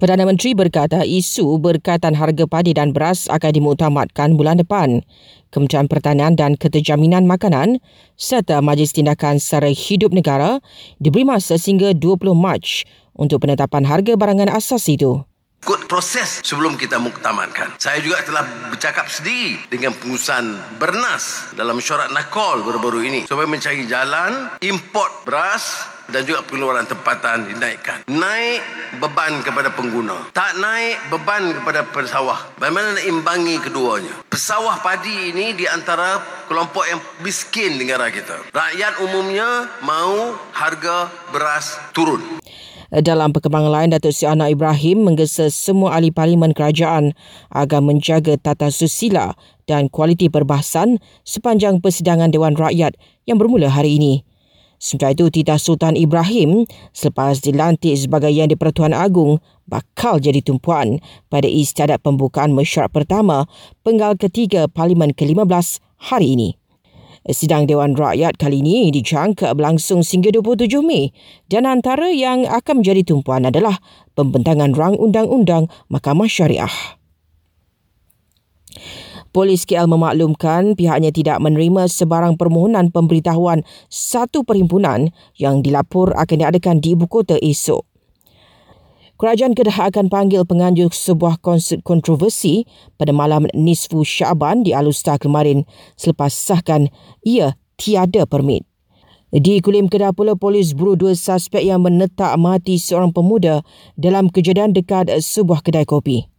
Perdana Menteri berkata isu berkaitan harga padi dan beras akan dimuktamadkan bulan depan. Kementerian Pertanian dan Keterjaminan Makanan serta Majlis Tindakan Sara Hidup Negara diberi masa sehingga 20 Mac untuk penetapan harga barangan asas itu. Ikut proses sebelum kita muktamadkan. Saya juga telah bercakap sendiri dengan pengurusan Bernas dalam mesyuarat Nakol baru-baru ini supaya mencari jalan import beras dan juga pengeluaran tempatan dinaikkan. Naik beban kepada pengguna. Tak naik beban kepada pesawah. Bagaimana nak imbangi keduanya? Pesawah padi ini di antara kelompok yang miskin di negara kita. Rakyat umumnya mahu harga beras turun. Dalam perkembangan lain, Datuk Seri Anwar Ibrahim menggesa semua ahli parlimen kerajaan agar menjaga tata susila dan kualiti perbahasan sepanjang persidangan Dewan Rakyat yang bermula hari ini. Sementara itu, Tita Sultan Ibrahim selepas dilantik sebagai Yang di-Pertuan Agung bakal jadi tumpuan pada istiadat pembukaan mesyuarat pertama penggal ketiga Parlimen ke-15 hari ini. Sidang Dewan Rakyat kali ini dijangka berlangsung sehingga 27 Mei dan antara yang akan menjadi tumpuan adalah pembentangan rang undang-undang Mahkamah Syariah. Polis KL memaklumkan pihaknya tidak menerima sebarang permohonan pemberitahuan satu perhimpunan yang dilapor akan diadakan di ibu kota esok. Kerajaan Kedah akan panggil penganjur sebuah konsert kontroversi pada malam Nisfu Syaban di Alustar kemarin selepas sahkan ia tiada permit. Di Kulim Kedah pula polis buru dua suspek yang menetak mati seorang pemuda dalam kejadian dekat sebuah kedai kopi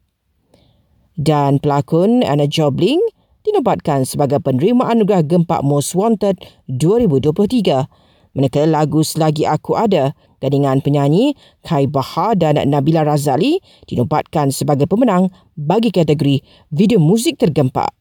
dan pelakon Anna Jobling dinobatkan sebagai penerima anugerah Gempak Most Wanted 2023. Manakala lagu Selagi Aku Ada gandingan penyanyi Kai Bahar dan Nabila Razali dinobatkan sebagai pemenang bagi kategori video muzik tergempak.